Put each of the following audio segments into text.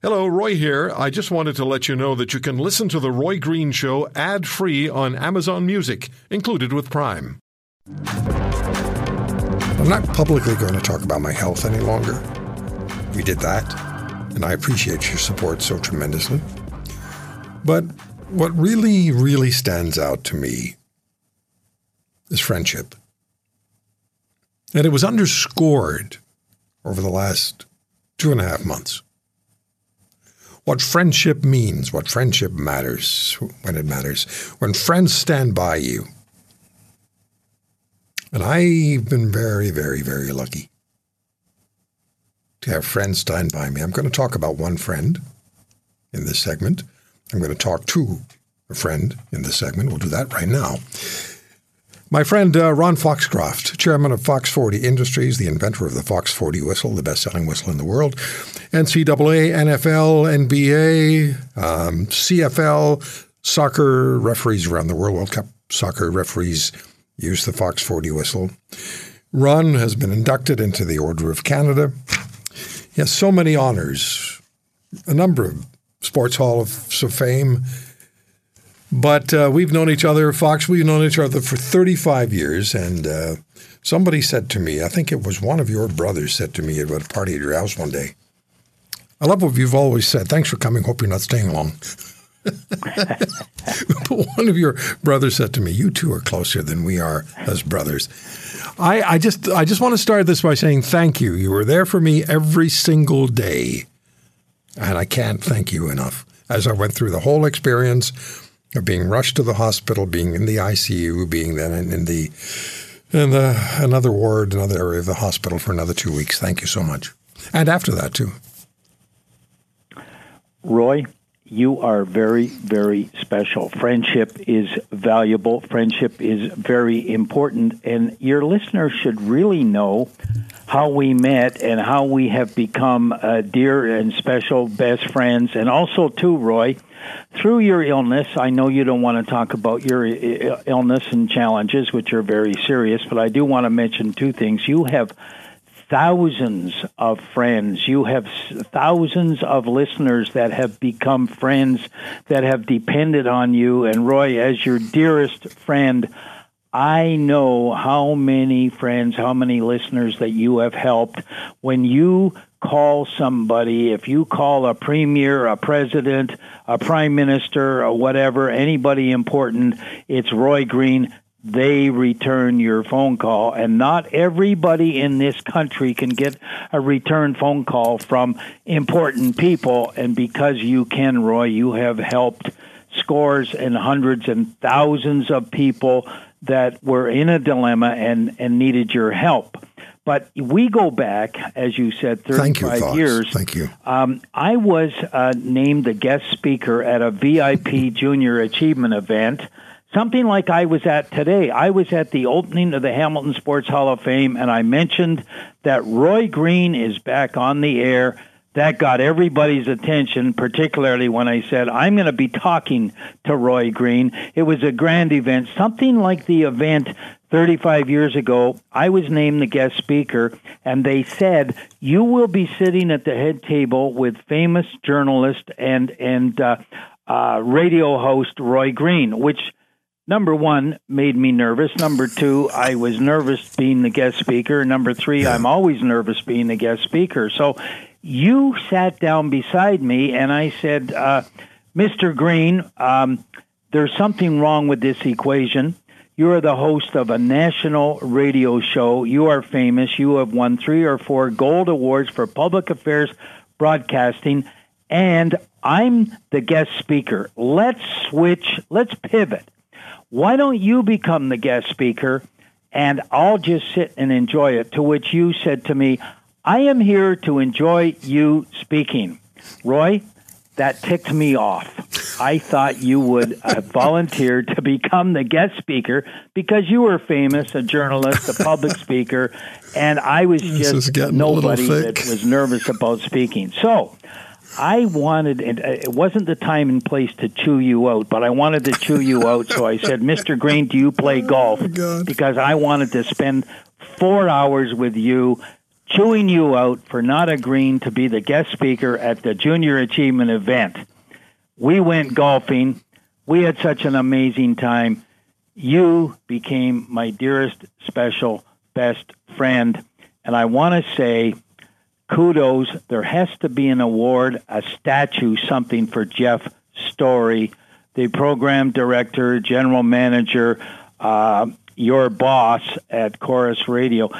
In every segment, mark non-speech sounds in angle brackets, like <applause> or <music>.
Hello, Roy here. I just wanted to let you know that you can listen to The Roy Green Show ad free on Amazon Music, included with Prime. I'm not publicly going to talk about my health any longer. We did that, and I appreciate your support so tremendously. But what really, really stands out to me is friendship. And it was underscored over the last two and a half months what friendship means, what friendship matters when it matters, when friends stand by you. And I've been very, very, very lucky to have friends stand by me. I'm going to talk about one friend in this segment. I'm going to talk to a friend in this segment. We'll do that right now. My friend uh, Ron Foxcroft, chairman of Fox 40 Industries, the inventor of the Fox 40 whistle, the best selling whistle in the world, NCAA, NFL, NBA, um, CFL, soccer referees around the world, World Cup soccer referees use the Fox 40 whistle. Ron has been inducted into the Order of Canada. He has so many honors, a number of Sports Hall of Fame but uh, we've known each other, Fox, we've known each other for 35 years. And uh, somebody said to me, I think it was one of your brothers said to me at a party at your house one day, I love what you've always said. Thanks for coming. Hope you're not staying long. <laughs> but one of your brothers said to me, "You two are closer than we are as brothers." I, I just I just want to start this by saying thank you. You were there for me every single day, and I can't thank you enough. As I went through the whole experience, of being rushed to the hospital, being in the ICU, being then in the in the another ward, another area of the hospital for another two weeks. Thank you so much, and after that too. Roy, you are very, very special. Friendship is valuable. Friendship is very important, and your listeners should really know how we met and how we have become uh, dear and special best friends. And also, too, Roy, through your illness, I know you don't want to talk about your illness and challenges, which are very serious, but I do want to mention two things. You have thousands of friends. You have thousands of listeners that have become friends that have depended on you. And Roy, as your dearest friend, I know how many friends, how many listeners that you have helped when you call somebody, if you call a premier, a president, a prime minister, or whatever, anybody important, it's Roy Green. They return your phone call, and not everybody in this country can get a return phone call from important people. And because you can, Roy, you have helped scores and hundreds and thousands of people that were in a dilemma and, and needed your help. But we go back, as you said, 35 Thank you, years. Thank you. Um, I was uh, named the guest speaker at a VIP Junior Achievement event, something like I was at today. I was at the opening of the Hamilton Sports Hall of Fame, and I mentioned that Roy Green is back on the air that got everybody's attention, particularly when I said, I'm going to be talking to Roy Green. It was a grand event, something like the event 35 years ago. I was named the guest speaker, and they said, You will be sitting at the head table with famous journalist and, and uh, uh, radio host Roy Green, which number one made me nervous number two i was nervous being the guest speaker number three i'm always nervous being the guest speaker so you sat down beside me and I said, uh, Mr. Green, um, there's something wrong with this equation. You are the host of a national radio show. You are famous. You have won three or four gold awards for public affairs broadcasting, and I'm the guest speaker. Let's switch, let's pivot. Why don't you become the guest speaker and I'll just sit and enjoy it? To which you said to me, I am here to enjoy you speaking. Roy, that ticked me off. I thought you would uh, <laughs> have volunteered to become the guest speaker because you were famous, a journalist, a public <laughs> speaker, and I was just nobody that was nervous about speaking. So I wanted, and uh, it wasn't the time and place to chew you out, but I wanted to chew you out. So I said, Mr. Green, do you play golf? Oh, because I wanted to spend four hours with you chewing you out for not agreeing to be the guest speaker at the Junior Achievement event. We went golfing. We had such an amazing time. You became my dearest, special, best friend. And I want to say kudos. There has to be an award, a statue, something for Jeff Story, the program director, general manager, uh, your boss at Corus Radio.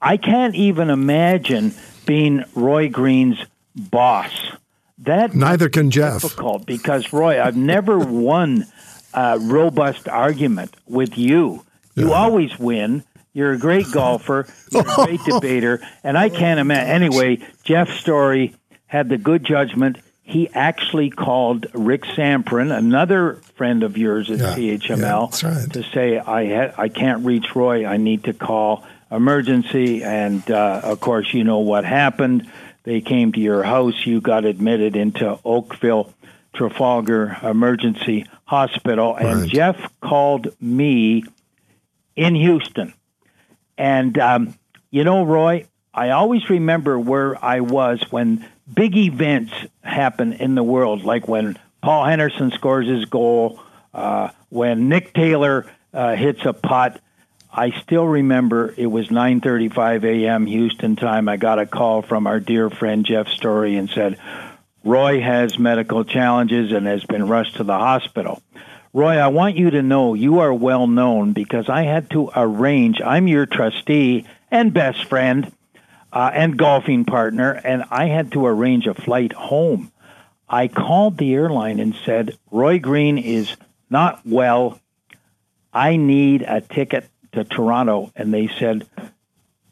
I can't even imagine being Roy Green's boss. That neither can Jeff. Difficult because Roy, I've never <laughs> won a robust argument with you. You yeah. always win. You're a great golfer. You're a great <laughs> debater, and I can't imagine. Anyway, Jeff Story had the good judgment. He actually called Rick Samprin, another friend of yours at yeah, CHML, yeah, right. to say I ha- I can't reach Roy. I need to call emergency, and uh, of course, you know what happened. They came to your house. You got admitted into Oakville Trafalgar Emergency Hospital, and right. Jeff called me in Houston. And um, you know, Roy, I always remember where I was when big events happen in the world, like when Paul Henderson scores his goal, uh, when Nick Taylor uh, hits a putt I still remember it was 9:35 a.m. Houston time. I got a call from our dear friend Jeff Story and said, "Roy has medical challenges and has been rushed to the hospital." Roy, I want you to know you are well known because I had to arrange. I'm your trustee and best friend uh, and golfing partner, and I had to arrange a flight home. I called the airline and said, Roy Green is not well. I need a ticket to Toronto, and they said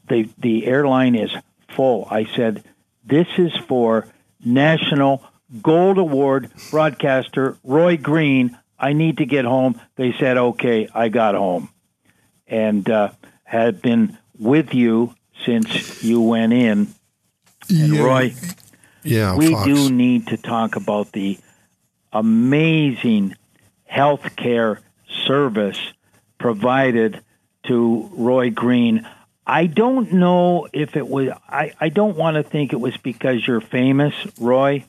the the airline is full. I said this is for National Gold Award broadcaster Roy Green. I need to get home. They said okay. I got home, and uh, had been with you since you went in. And yeah. Roy, yeah, we Fox. do need to talk about the amazing health care service provided to Roy Green. I don't know if it was, I, I don't want to think it was because you're famous, Roy,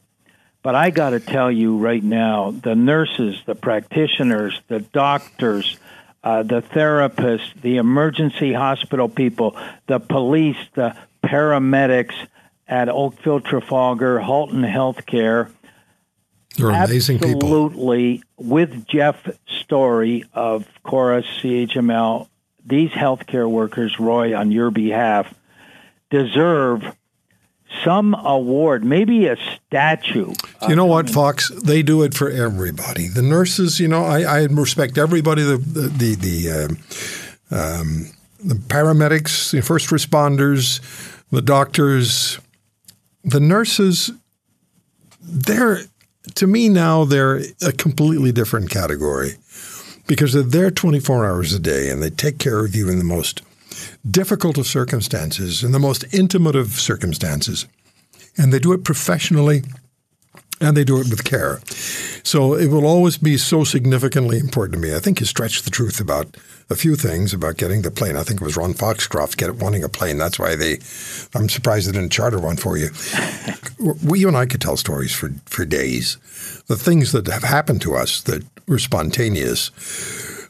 but I got to tell you right now the nurses, the practitioners, the doctors, uh, the therapists, the emergency hospital people, the police, the paramedics at Oakville Trafalgar, Halton Healthcare. They're amazing absolutely, people. Absolutely, with Jeff Story of Corus CHML these healthcare workers, Roy, on your behalf, deserve some award, maybe a statue. You know what, Fox? They do it for everybody. The nurses, you know, I, I respect everybody. The the the, uh, um, the paramedics, the first responders, the doctors, the nurses. They're to me now they're a completely different category because they're there 24 hours a day and they take care of you in the most difficult of circumstances, in the most intimate of circumstances. And they do it professionally and they do it with care. So it will always be so significantly important to me. I think you stretched the truth about a few things about getting the plane. I think it was Ron Foxcroft get wanting a plane. That's why they. I'm surprised they didn't charter one for you. <laughs> we, you and I could tell stories for for days. The things that have happened to us that were spontaneous,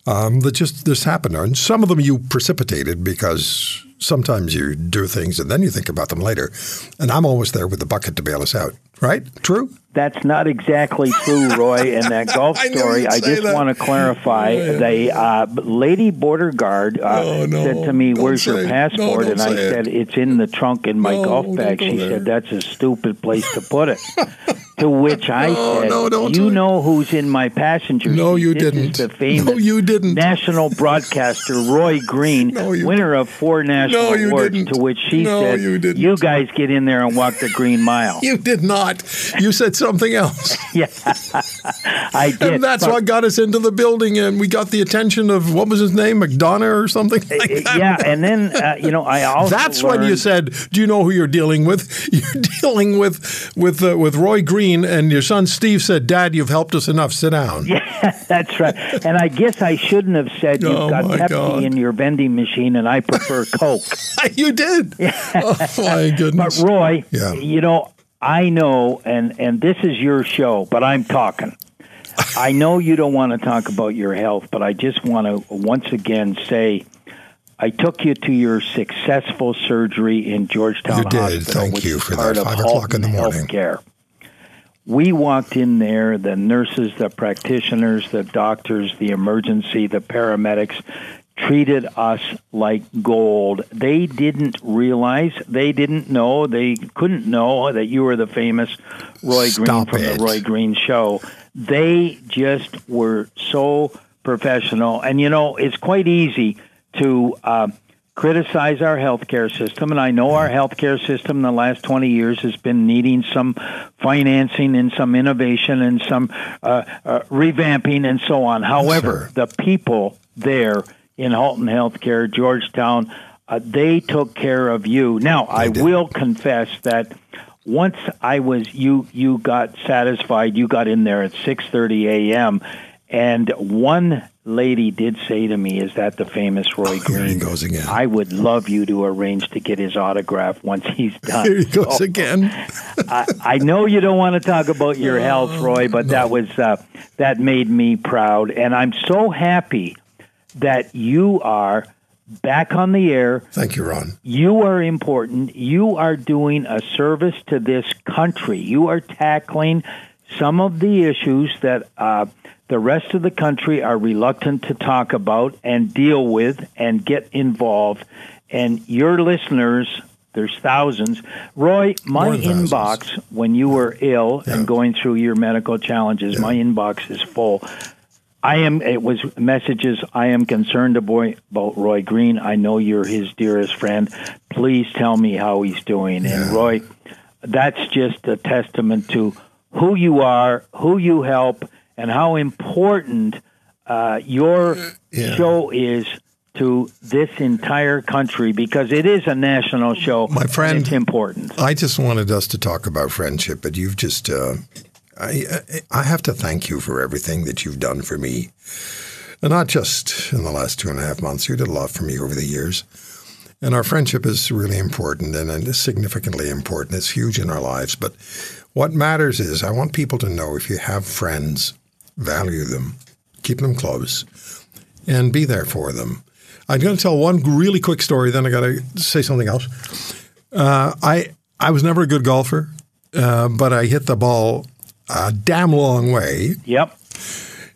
um, that just this happened, and some of them you precipitated because sometimes you do things and then you think about them later. And I'm always there with the bucket to bail us out. Right? True? That's not exactly true, Roy. In that <laughs> golf story, I, just that. want to clarify. The uh, lady border guard uh, oh, no. said to me, "Where's your passport?" No, and I said, it. "It's in the trunk in my no, golf bag." She said, "That's a stupid place to put it." <laughs> to which I no, said, no, don't "You know who's in my passenger No, seat. you this didn't. The famous No, you didn't. national broadcaster Roy Green, <laughs> No, you- winner of four national No, you awards. didn't. To which she No, said, you didn't. guys get in there and walk the green mile." <laughs> You did not. You said something else. <laughs> yeah, I did. And that's but- what got us into the building, and we got the attention of what was his name, McDonough or something like that. yeah, and then uh, you know I also That's when you learned- said, "Do you know who you're dealing with? You're dealing with with uh, with Roy Green." Green, and your son Steve said, "Dad, you've helped us enough. Sit down." Yeah, <laughs> that's right. And I guess I shouldn't have said you've Oh, got Pepsi God. in your vending machine, and I prefer <laughs> Coke. you did. Oh my But goodness. Roy, Yeah. you know, I know, and and this is your show, but I'm talking. I know you don't want to talk about your health, but I just want to once again say. I took you to your successful surgery in Georgetown You did. Hospital, Thank you for that. Five o'clock in the morning. Healthcare. We walked in there, the nurses, the practitioners, the doctors, the emergency, the paramedics treated us like gold. They didn't realize, they didn't know, they couldn't know that you were the famous Roy Stop Green from it. the Roy Green show. They just were so professional. And you know, it's quite easy to uh, criticize our healthcare system, and I know our healthcare system in the last 20 years has been needing some financing and some innovation and some uh, uh, revamping and so on. However, sir. the people there in Halton Healthcare, Georgetown, uh, they took care of you. Now, I did. will confess that once I was you you got satisfied, you got in there at 6:30 a.m. and one lady did say to me, "Is that the famous Roy he Green?" goes again. I would love you to arrange to get his autograph once he's <laughs> done. Here he goes So, again. I, I know you don't want to talk about your health, Roy, but that was uh, that made me proud, and I'm so happy that you are back on the air. Thank you, Ron. You are important. You are doing a service to this country. You are tackling some of the issues that uh, the rest of the country are reluctant to talk about and deal with and get involved. And your listeners, there's thousands. Roy, my inbox when you were ill Yeah. and going through your medical challenges, my inbox is full. I am. It was messages. I am concerned about Roy Green. I know you're his dearest friend. Please tell me how he's doing. And Roy, that's just a testament to who you are, who you help, and how important uh, your Yeah. show is to this entire country because it is a national show. My friend- it's important. I just wanted us to talk about friendship, but you've just. Uh, I I have to thank you for everything that you've done for me, and not just in the last two and a half months. You did a lot for me over the years, and our friendship is really important and, and is significantly important. It's huge in our lives. But what matters is I want people to know if you have friends, value them, keep them close, and be there for them. I'm going to tell one really quick story. Then I got to say something else. Uh, I I was never a good golfer, uh, but I hit the ball a damn long way, Yep.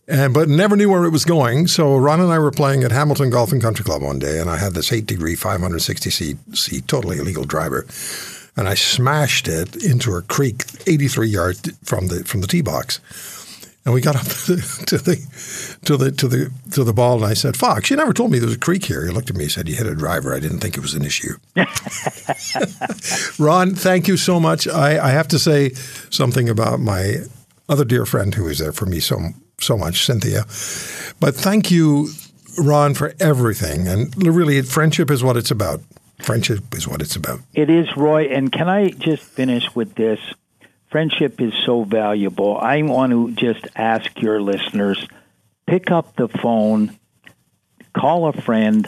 and but never knew where it was going. So Ron and I were playing at Hamilton Golf and Country Club one day, and I had this eight degree, 560 seat, seat totally illegal driver, and I smashed it into a creek 83 yards from the from the tee box. And we got up <laughs> to the to the to the to the to the ball, and I said, "Fox, you never told me there was a creek here." He looked at me, and said, "You hit a driver. I didn't think it was an issue." <laughs> Ron, thank you so much. I, I have to say something about my other dear friend who is there for me so so much, Cynthia. But thank you, Ron, for everything. And really, friendship is what it's about. Friendship is what it's about. It is, Roy. And can I just finish with this? Friendship is so valuable. I want to just ask your listeners pick up the phone, call a friend,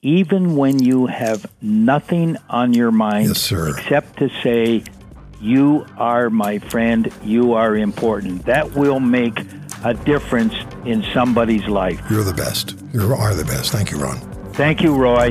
even when you have nothing on your mind Yes, sir. except to say, You are my friend, you are important. That will make a difference in somebody's life. You're the best. You are the best. Thank you, Ron. Thank you, Roy.